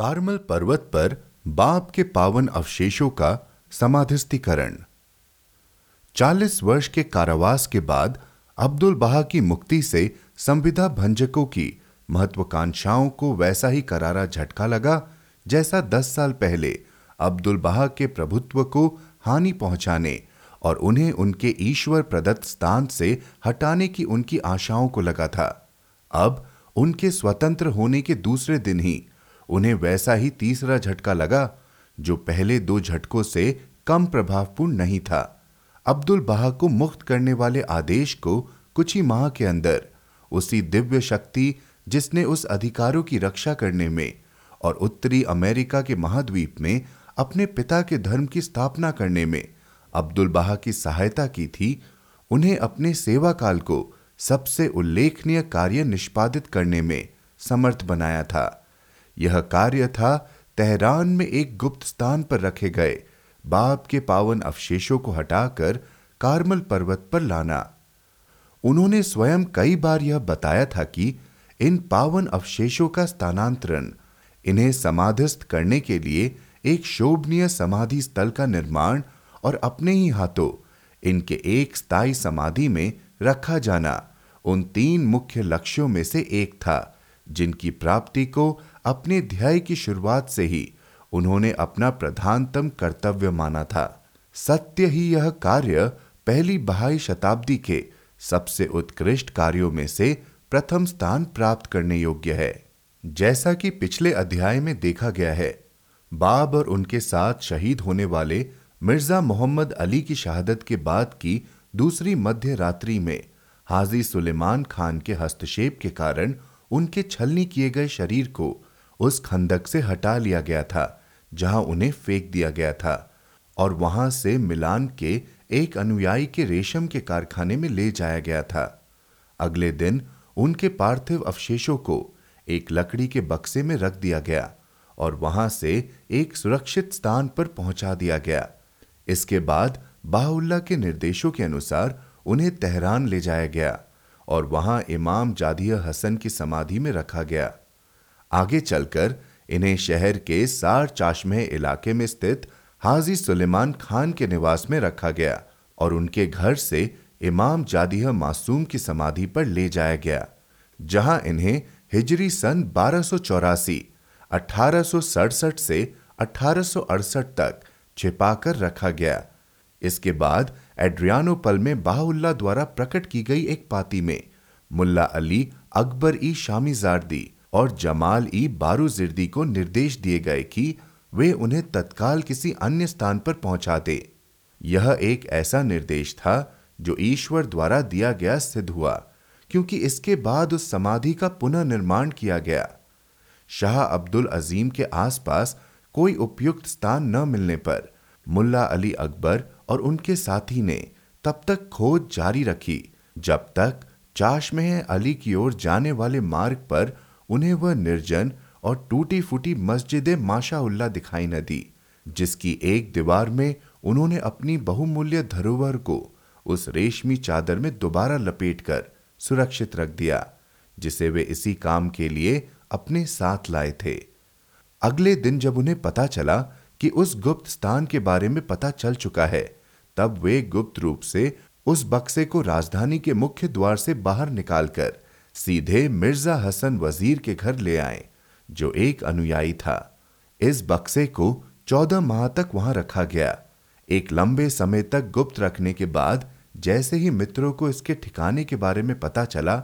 Carmel पर्वत पर बाप के पावन अवशेषों का समाधिस्तीकरण चालीस वर्ष के कारावास के बाद अब्दुल बहा की मुक्ति से संविदा भंजकों की महत्वाकांक्षाओं को वैसा ही करारा झटका लगा, जैसा दस साल पहले अब्दुल बहा के प्रभुत्व को हानि पहुँचाने और उन्हें उनके ईश्वर प्रदत्त स्थान से हटाने की उनकी आशाओं को लगा था। अब उनके स्वतंत्र होने के दूसरे दिन ही उन्हें वैसा ही तीसरा झटका लगा, जो पहले दो झटकों से कम प्रभावपूर्ण नहीं था। अब्दुल बहा को मुक्त करने वाले आदेश को कुछ ही माह के अंदर, उसी दिव्य शक्ति जिसने उस अधिकारों की रक्षा करने में और उत्तरी अमेरिका के महाद्वीप में अपने पिता के धर्म की स्थापना करने में अब्दुल बहा की सहायता की थी, उन्हें अपने सेवा काल को सबसे उल्लेखनीय कार्य निष्पादित करने में समर्थ बनाया था। यह कार्य था तेहरान में एक गुप्त स्थान पर रखे गए, बाप के पावन अवशेषों को हटाकर कार्मल पर्वत पर लाना। उन्होंने स्वयं कई बार यह बताया था कि इन पावन अवशेषों का स्थानांतरण इन्हें समाधिस्थ करने के लिए एक शोभनीय समाधि स्थल का निर्माण और अपने ही हाथों इनके एक स्थायी समाधि में रखा जाना उन तीन मुख्य लक्ष्यों में से एक था, जिनकी प्राप्ति को अपने ध्याय की शुरुआत से ही उन्होंने अपना प्रधानतम कर्तव्य माना था। सत्य ही यह कार्य पहली बहाई शताब्दी के सबसे उत्कृष्ट कार्यों में से प्रथम स्थान प्राप्त करने योग्य है। जैसा कि पिछले अध्याय में देखा गया है, बाब और उनके साथ शहीद होने वाले मिर्ज़ा मोहम्मद अली की शहादत के बाद की दूसरी मध्य रात्रि में हाजी सुलेमान खान के हस्तक्षेप के कारण उनके छलनी किए गए शरीर को उस खंदक से हटा लिया गया था, जहाँ उन्हें फेंक दिया गया था, और वहाँ से मिलान के एक अनुयायी के रेशम के कारखाने में ले जाया गया था। अगले दिन उनके पार्थिव अवशेषों को एक लकड़ी के बक्से में रख दिया गया, और वहाँ से एक सुरक्षित स्थान पर पहुँचा दिया गया। इसके बाद बाहुल्ला के निर्देशों के अनुसार उन्हें तेहरान ले जाया गया, और वहाँ इमाम जादिया हसन की समाधि में रखा गया। आगे चलकर इन्हें शहर के सार चाशमे इलाके में स्थित हाजी सुलेमान खान के निवास में रखा गया और उनके घर से इमाम जादिया मासूम की समाधि पर ले जाया गया, जहाँ इन्हें हिजरी सन बारह सौ चौरासी, अठारह से अठारह तक छिपाकर रखा गया। इसके बाद एड्रियानोपल में बाहुल्ला द्वारा प्रकट की गई एक पाती में मुल्ला अली अकबर ई शामी जारदी और जमाल ई बारूजिर्दी को निर्देश दिए गए कि वे उन्हें तत्काल किसी अन्य स्थान पर पहुँचा दे। यह एक ऐसा निर्देश था जो ईश्वर द्वारा दिया गया सिद्ध हुआ, क्योंकि इसके बाद उस समाधि का पुनर्निर्माण किया गया। शाह अब्दुल अजीम के आसपास कोई उपयुक्त स्थान न मिलने पर मुल्ला अली अकबर और उनके साथी ने तब तक खोज जारी रखी, जब तक चाशमह अली की ओर जाने वाले मार्ग पर उन्हें वह निर्जन और टूटी फूटी मस्जिद माशाउल्ला दिखाई न दी, जिसकी एक दीवार में उन्होंने अपनी बहुमूल्य धरोहर को उस रेशमी चादर में दोबारा लपेटकर सुरक्षित रख दिया, जिसे वे इसी काम के लिए अपने साथ लाए थे। अगले दिन जब उन्हें पता चला कि उस गुप्त स्थान के बारे में पता चल चुका है, तब वे गुप्त रूप से उस बक्से को राजधानी के मुख्य द्वार से बाहर निकालकर सीधे मिर्ज़ा हसन वज़ीर के घर ले आए, जो एक अनुयायी था। इस बक्से को चौदह माह तक वहाँ रखा गया। एक लंबे समय तक गुप्त रखने के बाद जैसे ही मित्रों को इसके ठिकाने के बारे में पता चला,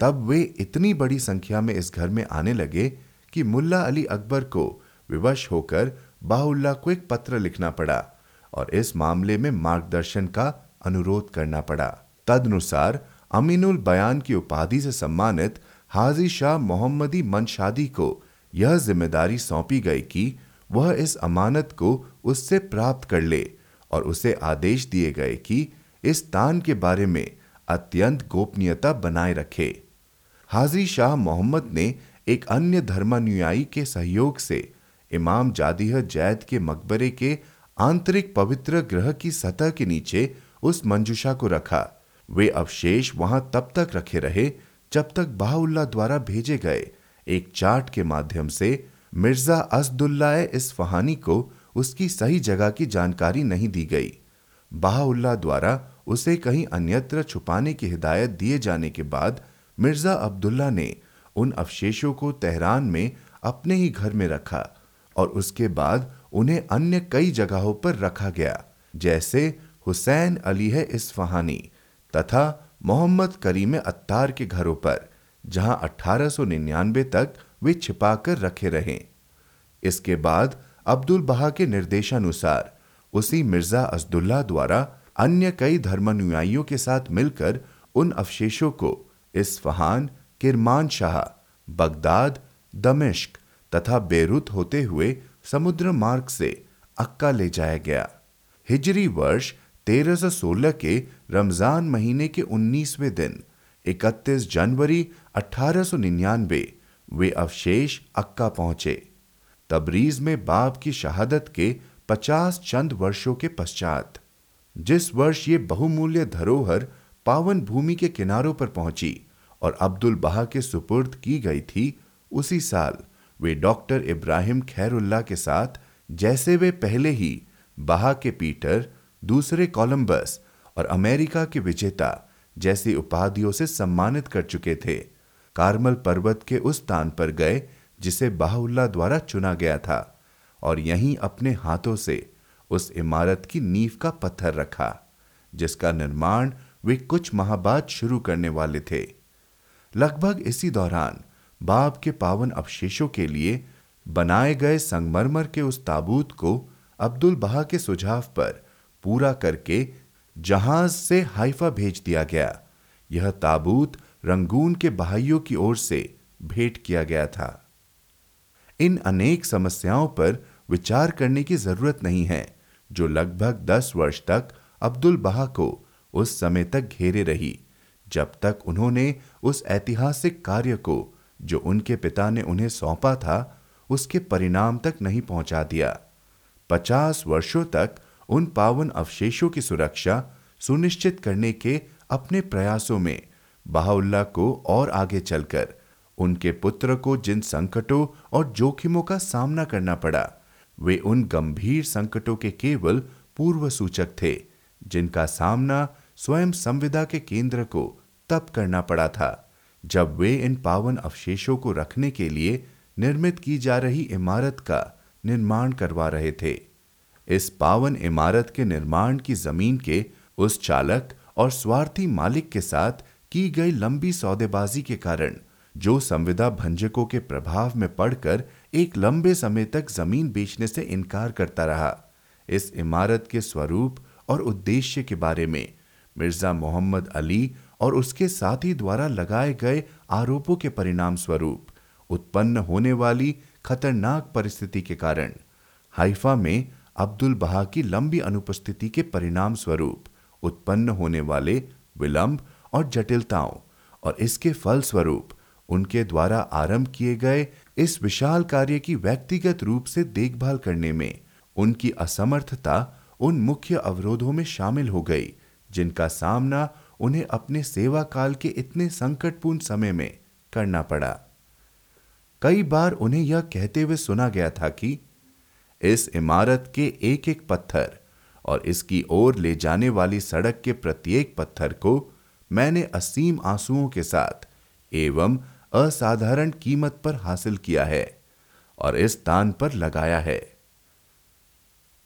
तब वे इतनी बड़ी संख्या में इस घर में आने लगे कि मुल्ला अली अकबर को विवश होकर बाहुल्ला को एक पत्र लिखना पड़ा और इस मामले में मार्गदर्शन का अनुरोध करना पड़ा। तदनुसार अमीनुल बयान की उपाधि से सम्मानित हाजी शाह मोहम्मदी मनशादी को यह ज़िम्मेदारी सौंपी गई कि वह इस अमानत को उससे प्राप्त कर ले और उसे आदेश दिए गए कि इस तान के बारे में अत्यंत गोपनीयता बनाए रखे। हाजी शाह मोहम्मद ने एक अन्य धर्मानुयायी के सहयोग से इमाम जादिह जैद के मकबरे के आंतरिक पवित्र ग्रह की सतह के नीचे उस मंजुषा को रखा। वे अवशेष वहाँ तब तक रखे रहे जब तक बाहुल्ला द्वारा भेजे गए। एक चार्ट के माध्यम से मिर्ज़ा असदुल्ला इस्फहानी को उसकी सही जगह की जानकारी नहीं दी गई। बहाउल्ला द्वारा उसे कहीं अन्यत्र छुपाने की हिदायत दिए जाने के बाद मिर्ज़ा अब्दुल्ला ने उन अवशेषों को तेहरान में अपने ही घर में रखा और उसके बाद उन्हें अन्य कई जगहों पर रखा गया, जैसे हुसैन अली है इस्फहानी तथा मोहम्मद करीम अत्तार के घरों पर, जहाँ 1899 तक वे छिपाकर रखे रहे। इसके बाद अब्दुल बहा के निर्देशानुसार, उसी मिर्ज़ा असदुल्ला द्वारा अन्य कई धर्मानुयायियों के साथ मिलकर उन अवशेषों को इस्फहान, किरमान शाह, बगदाद, दमिश्क तथा बेरुत होते हुए समुद्र मार्ग से अक्का ले जाया गया। हिजरी वर्ष 1316 के रमज़ान महीने के 19वें दिन 31 जनवरी 1899 वे अवशेष अक्का पहुँचे। तबरीज में बाप की शहादत के 50 चंद वर्षों के पश्चात, जिस वर्ष ये बहुमूल्य धरोहर पावन भूमि के किनारों पर पहुँची और अब्दुल बहा के सुपुर्द की गई थी, उसी साल वे डॉक्टर इब्राहिम खैरुल्ला के साथ, जैसे वे पहले ही बहा के पीटर दूसरे कोलंबस और अमेरिका के विजेता जैसी उपाधियों से सम्मानित कर चुके थे। कार्मल पर्वत के उस स्थान पर गए, जिसे बाहुल्ला द्वारा चुना गया था, और यहीं अपने हाथों से उस इमारत की नींव का पत्थर रखा, जिसका निर्माण वे कुछ माह बाद शुरू करने वाले थे। लगभग इसी दौरान बाप के पावन अवशेषों के लिए बनाए गए संगमरमर के उस ताबूत को अब्दुल बहा के सुझाव पर पूरा करके जहाज़ से हाइफा भेज दिया गया। यह ताबूत रंगून के बहाइयों की ओर से भेंट किया गया था। इन अनेक समस्याओं पर विचार करने की ज़रूरत नहीं है, जो लगभग दस वर्ष तक अब्दुल बहा को उस समय तक घेरे रही, जब तक उन्होंने उस ऐतिहासिक कार्य को, जो उनके पिता ने उन्हें सौंपा था, उसके परिणाम तक नहीं पहुँचा दिया। पचास वर्षों तक उन पावन अवशेषों की सुरक्षा सुनिश्चित करने के अपने प्रयासों में बहाउल्ला को और आगे चलकर उनके पुत्र को जिन संकटों और जोखिमों का सामना करना पड़ा, वे उन गंभीर संकटों के केवल पूर्व सूचक थे, जिनका सामना स्वयं संविदा के केंद्र को तब करना पड़ा था, जब वे इन पावन अवशेषों को रखने के लिए निर्मित की जा रही इमारत का निर्माण करवा रहे थे। इस पावन इमारत के निर्माण की ज़मीन के उस चालक और स्वार्थी मालिक के साथ की गई लंबी सौदेबाजी के कारण, जो संविदा भंजकों के प्रभाव में पड़कर एक लंबे समय तक ज़मीन बेचने से इनकार करता रहा। इस इमारत के स्वरूप और उद्देश्य के बारे में मिर्ज़ा मोहम्मद अली और उसके साथी द्वारा लगाए गए आरोपों के परिणाम स्वरूप उत्पन्न होने वाली खतरनाक परिस्थिति के कारण हाइफा में अब्दुल बहा की लंबी अनुपस्थिति के परिणाम स्वरूप उत्पन्न होने वाले विलंब और जटिलताओं और इसके फल स्वरूप उनके द्वारा आरंभ किए गए इस विशाल कार्य की व्यक्तिगत रूप से देखभाल करने में उनकी असमर्थता उन मुख्य अवरोधों में शामिल हो गई, जिनका सामना उन्हें अपने सेवा काल के इतने संकटपूर्ण समय में करना पड़ा। कई बार उन्हें यह कहते हुए सुना गया था कि इस इमारत के एक एक पत्थर और इसकी ओर ले जाने वाली सड़क के प्रत्येक पत्थर को मैंने असीम आंसुओं के साथ एवं असाधारण कीमत पर हासिल किया है और इस स्थान पर लगाया है।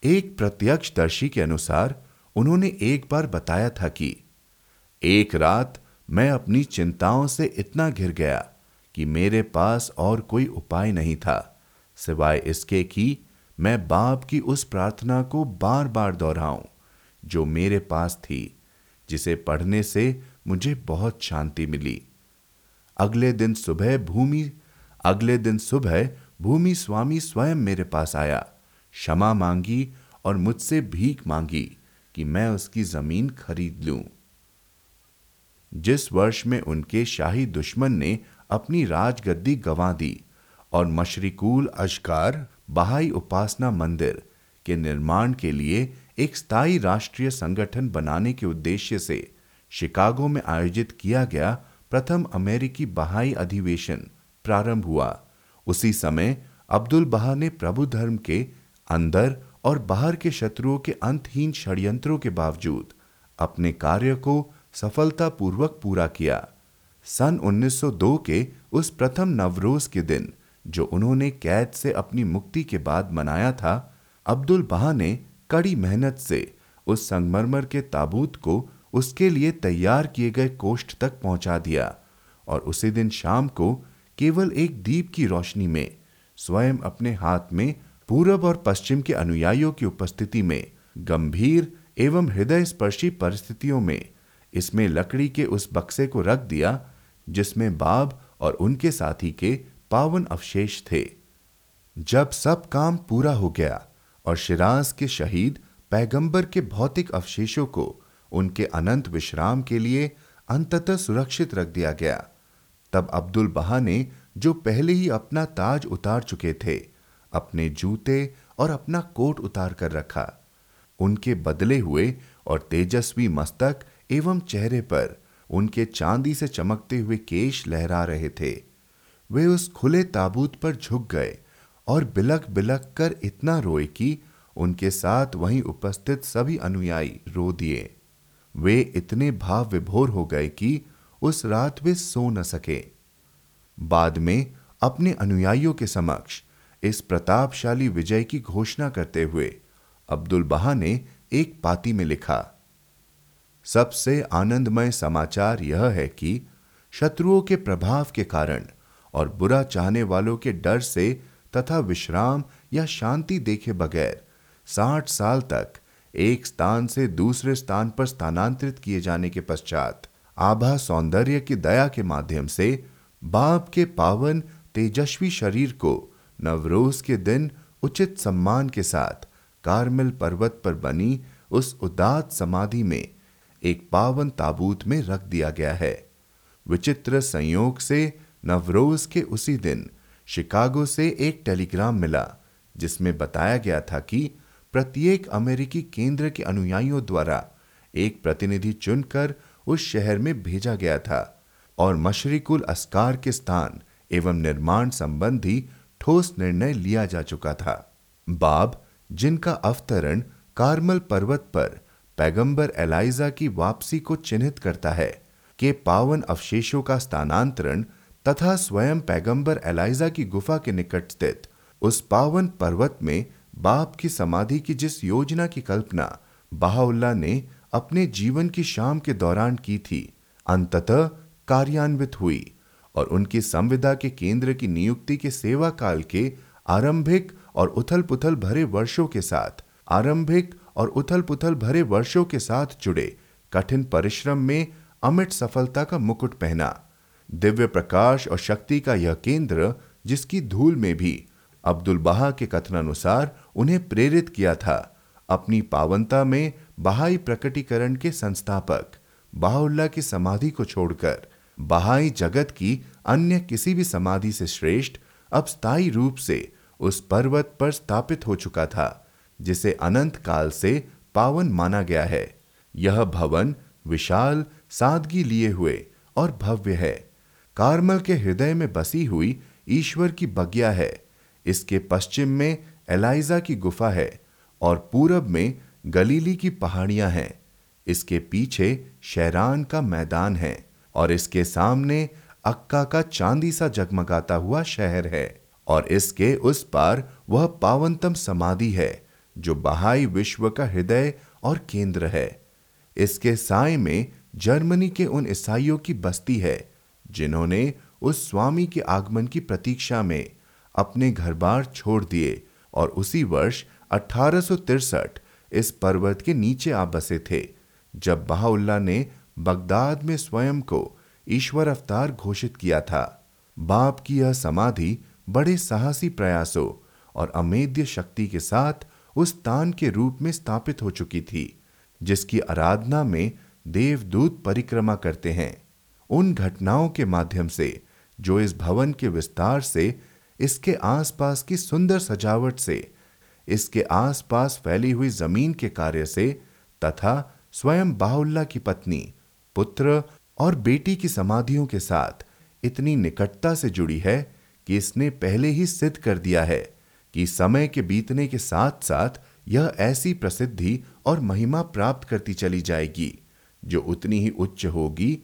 एक प्रत्यक्षदर्शी के अनुसार उन्होंने एक बार बताया था कि एक रात मैं अपनी चिंताओं से इतना घिर गया कि मेरे पास और कोई उपाय नहीं था, सिवाय इसके कि मैं बाप की उस प्रार्थना को बार बार दोहराऊं, जो मेरे पास थी, जिसे पढ़ने से मुझे बहुत शांति मिली। अगले दिन सुबह भूमि, अगले दिन सुबह भूमि स्वामी स्वयं मेरे पास आया, क्षमा मांगी और मुझसे भीख मांगी कि मैं उसकी ज़मीन खरीद लूँ। जिस वर्ष में उनके शाही दुश्मन ने अपनी राजगद्दी गंवा दी और मशरिकूल अशकार बहाई उपासना मंदिर के निर्माण के लिए एक स्थायी राष्ट्रीय संगठन बनाने के उद्देश्य से शिकागो में आयोजित किया गया प्रथम अमेरिकी बहाई अधिवेशन प्रारंभ हुआ। उसी समय अब्दुल बहा ने प्रभु धर्म के अंदर और बाहर के शत्रुओं के अंतहीन षड्यंत्रों के बावजूद अपने कार्य को सफलतापूर्वक पूरा किया। सन 1902 के उस प्रथम नवरोज के दिन जो उन्होंने कैद से अपनी मुक्ति के बाद मनाया था, अब्दुल बहा ने कड़ी मेहनत से उस संगमरमर के ताबूत को उसके लिए तैयार किए गए कोष्ठ तक पहुँचा दिया और उसी दिन शाम को केवल एक दीप की रोशनी में, स्वयं अपने हाथ में पूरब और पश्चिम के अनुयायियों की उपस्थिति में, गंभीर एवं हृदय स्पर्शी परिस्थितियों में, इसमें लकड़ी के उस बक्से को रख दिया, जिसमें बाब और उनके साथी के पावन अवशेष थे। जब सब काम पूरा हो गया और शिराज के शहीद पैगंबर के भौतिक अवशेषों को उनके अनंत विश्राम के लिए अंततः सुरक्षित रख दिया गया, तब अब्दुल बहा ने जो पहले ही अपना ताज उतार चुके थे, अपने जूते और अपना कोट उतार कर रखा। उनके बदले हुए और तेजस्वी मस्तक एवं चेहरे पर उनके चांदी से चमकते हुए केश लहरा रहे थे। वे उस खुले ताबूत पर झुक गए और बिलक बिलक कर इतना रोए कि उनके साथ वहीं उपस्थित सभी अनुयायी रो दिए। वे इतने भाव विभोर हो गए कि उस रात वे सो न सके। बाद में अपने अनुयायियों के समक्ष इस प्रतापशाली विजय की घोषणा करते हुए अब्दुल बहा ने एक पाती में लिखा, सबसे आनंदमय समाचार यह है कि शत्रुओं के प्रभाव के कारण और बुरा चाहने वालों के डर से तथा विश्राम या शांति देखे बगैर साठ साल तक एक स्थान से दूसरे स्थान पर स्थानांतरित किए जाने के पश्चात आभा सौंदर्य की दया के माध्यम से बाप के पावन तेजस्वी शरीर को नवरोज के दिन उचित सम्मान के साथ कारमिल पर्वत पर बनी उस उदात समाधि में एक पावन ताबूत में रख दिया गया है। विचित्र संयोग से नवरोज के उसी दिन शिकागो से एक टेलीग्राम मिला, जिसमें बताया गया था कि प्रत्येक अमेरिकी केंद्र के अनुयायियों द्वारा एक प्रतिनिधि चुनकर उस शहर में भेजा गया था और मशरिकुल अस्कार के स्थान एवं निर्माण संबंधी ठोस निर्णय लिया जा चुका था। बाब, जिनका अवतरण कार्मल पर्वत पर पैगंबर एलाइजा की वापसी को चिन्हित करता है, के पावन अवशेषों का स्थानांतरण तथा स्वयं पैगंबर एलाइजा की गुफा के निकट स्थित उस पावन पर्वत में बाप की समाधि की जिस योजना की कल्पना बहाउल्ला ने अपने जीवन की शाम के दौरान की थी, अंततः कार्यान्वित हुई और उनकी संविदा के केंद्र की नियुक्ति के सेवा काल के आरंभिक और उथल पुथल भरे वर्षों के साथ, आरंभिक और उथल पुथल भरे वर्षों के साथ जुड़े कठिन परिश्रम में अमिट सफलता का मुकुट पहना। दिव्य प्रकाश और शक्ति का यह केंद्र, जिसकी धूल में भी अब्दुल बहा के कथनानुसार उन्हें प्रेरित किया था, अपनी पावनता में बहाई प्रकटीकरण के संस्थापक, बाहुल्ला की समाधि को छोड़कर, बहाई जगत की अन्य किसी भी समाधि से श्रेष्ठ, अब स्थायी रूप से उस पर्वत पर स्थापित हो चुका था, जिसे अनंत काल से पावन माना गया है। यह भवन विशाल, सादगी लिए हुए और भव्य है। कार्मल के हृदय में बसी हुई ईश्वर की बगिया है। इसके पश्चिम में एलाइजा की गुफा है और पूरब में गलीली की पहाड़ियाँ हैं। इसके पीछे शहरान का मैदान है और इसके सामने अक्का का चांदी सा जगमगाता हुआ शहर है और इसके उस पार वह पावनतम समाधि है, जो बहाई विश्व का हृदय और केंद्र है। इसके साय में जर्मनी के उन ईसाइयों की बस्ती है जिन्होंने उस स्वामी के आगमन की प्रतीक्षा में अपने घर बार छोड़ दिए और उसी वर्ष अठारह इस पर्वत के नीचे आ बसे थे, जब बहाउल्ला ने बगदाद में स्वयं को ईश्वर अवतार घोषित किया था। बाप की यह समाधि बड़े साहसी प्रयासों और अमेद्य शक्ति के साथ उस तान के रूप में स्थापित हो चुकी थी, जिसकी आराधना में देवदूत परिक्रमा करते हैं। उन घटनाओं के माध्यम से, जो इस भवन के विस्तार से, इसके आसपास की सुंदर सजावट से, इसके आसपास फैली हुई ज़मीन के कार्य से, तथा स्वयं बाहुल्ला की पत्नी, पुत्र और बेटी की समाधियों के साथ इतनी निकटता से जुड़ी है कि इसने पहले ही सिद्ध कर दिया है कि समय के बीतने के साथ साथ यह ऐसी प्रसिद्धि और महिमा प्राप्त करती चली जाएगी, जो उतनी ही उच्च होगी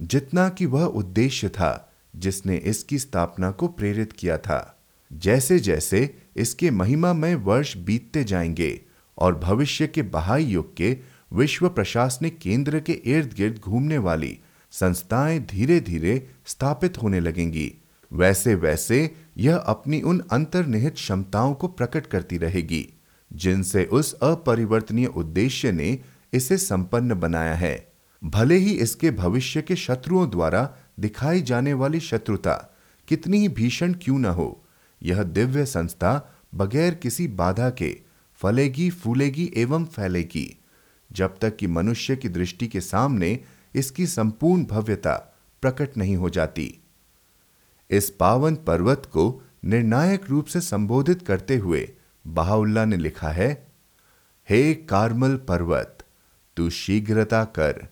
जितना कि वह उद्देश्य था जिसने इसकी स्थापना को प्रेरित किया था। जैसे जैसे इसके महिमामय वर्ष बीतते जाएँगे और भविष्य के बहाई युग के विश्व प्रशासनिक केंद्र के इर्द गिर्द घूमने वाली संस्थाएँ धीरे धीरे स्थापित होने लगेंगी, वैसे वैसे यह अपनी उन अंतर्निहित क्षमताओं को प्रकट करती रहेगी, जिनसे उस अपरिवर्तनीय उद्देश्य ने इसे संपन्न बनाया है। भले ही इसके भविष्य के शत्रुओं द्वारा दिखाई जाने वाली शत्रुता कितनी ही भीषण क्यों न हो, यह दिव्य संस्था बगैर किसी बाधा के फलेगी, फूलेगी एवं फैलेगी। जब तक कि मनुष्य की दृष्टि के सामने इसकी संपूर्ण भव्यता प्रकट नहीं हो जाती। इस पावन पर्वत को निर्णायक रूप से संबोधित करते हुए बहाउल्ला ने लिखा है, हे कार्मल पर्वत, तू शीघ्रता कर।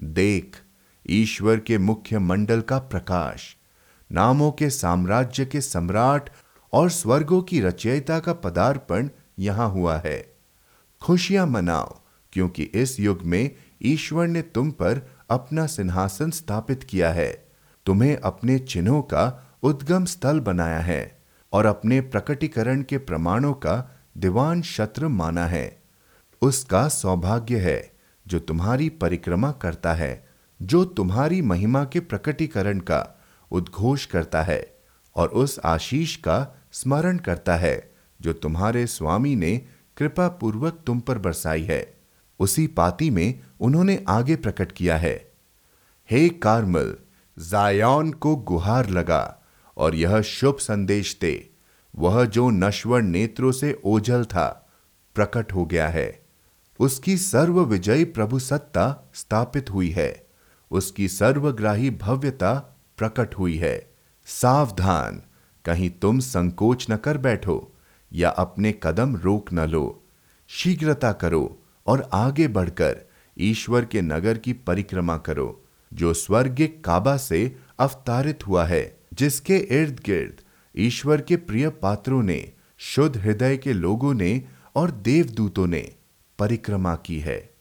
देख, ईश्वर के मुख्य मंडल का प्रकाश, नामों के साम्राज्य के सम्राट और स्वर्गों की रचयिता का पदार्पण यहाँ हुआ है। खुशियाँ मनाओ, क्योंकि इस युग में ईश्वर ने तुम पर अपना सिंहासन स्थापित किया है। तुम्हें अपने चिन्हों का उद्गम स्थल बनाया है और अपने प्रकटीकरण के प्रमाणों का दीवान शत्रु माना है। उसका सौभाग्य है जो तुम्हारी परिक्रमा करता है, जो तुम्हारी महिमा के प्रकटीकरण का उद्घोष करता है और उस आशीष का स्मरण करता है, जो तुम्हारे स्वामी ने कृपा पूर्वक तुम पर बरसाई है। उसी पाती में उन्होंने आगे प्रकट किया है। हे कार्मल, जायौन को गुहार लगा और यह शुभ संदेश दे। वह जो नश्वर नेत्रों से ओझल था, प्रकट हो गया है। उसकी सर्व विजयी प्रभु सत्ता स्थापित हुई है। उसकी सर्वग्राही भव्यता प्रकट हुई है। सावधान, कहीं तुम संकोच न कर बैठो या अपने कदम रोक न लो। शीघ्रता करो और आगे बढ़कर ईश्वर के नगर की परिक्रमा करो, जो स्वर्गिक काबा से अवतारित हुआ है, जिसके इर्द गिर्द ईश्वर के प्रिय पात्रों ने, शुद्ध हृदय के लोगों ने और देवदूतों ने परिक्रमा की है।